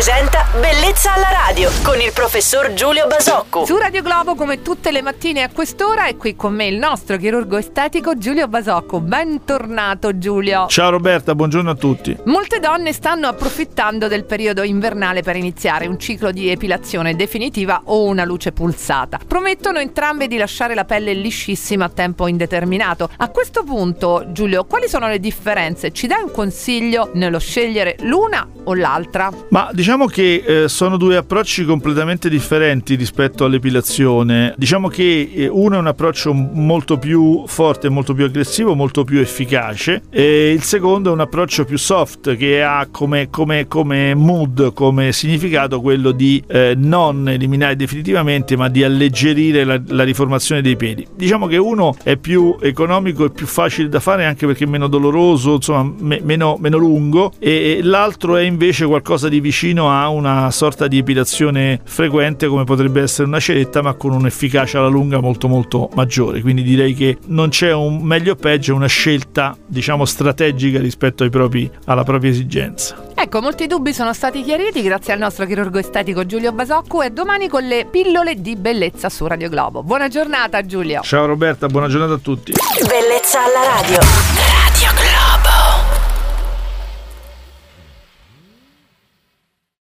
presenta Bellezza alla radio con il professor Giulio Basocco. Su Radio Globo, come tutte le mattine a quest'ora, è qui con me il nostro chirurgo estetico Giulio Basocco. Bentornato Giulio. Ciao Roberta, buongiorno a tutti. Molte donne stanno approfittando del periodo invernale per iniziare un ciclo di epilazione definitiva o una luce pulsata. Promettono entrambe di lasciare la pelle liscissima a tempo indeterminato. A questo punto, Giulio, quali sono le differenze? Ci dai un consiglio nello scegliere l'una o l'altra? Ma diciamo che eh, sono due approcci completamente differenti rispetto all'epilazione. Diciamo che eh, uno è un approccio molto più forte, molto più aggressivo, molto più efficace e il secondo è un approccio più soft che ha come, come, come mood, come significato quello di eh, non eliminare definitivamente ma di alleggerire la, la riformazione dei peli. Diciamo che uno è più economico e più facile da fare anche perché è meno doloroso, insomma me, meno, meno lungo e l'altro è invece qualcosa di vicino a una sorta di epilazione frequente come potrebbe essere una ceretta ma con un'efficacia alla lunga molto molto maggiore quindi direi che non c'è un meglio o peggio è una scelta diciamo strategica rispetto propri, alla propria esigenza Ecco, molti dubbi sono stati chiariti grazie al nostro chirurgo estetico Giulio Basocco e domani con le pillole di bellezza su Radio Globo. Buona giornata Giulio. Ciao Roberta, buona giornata a tutti. Bellezza alla radio.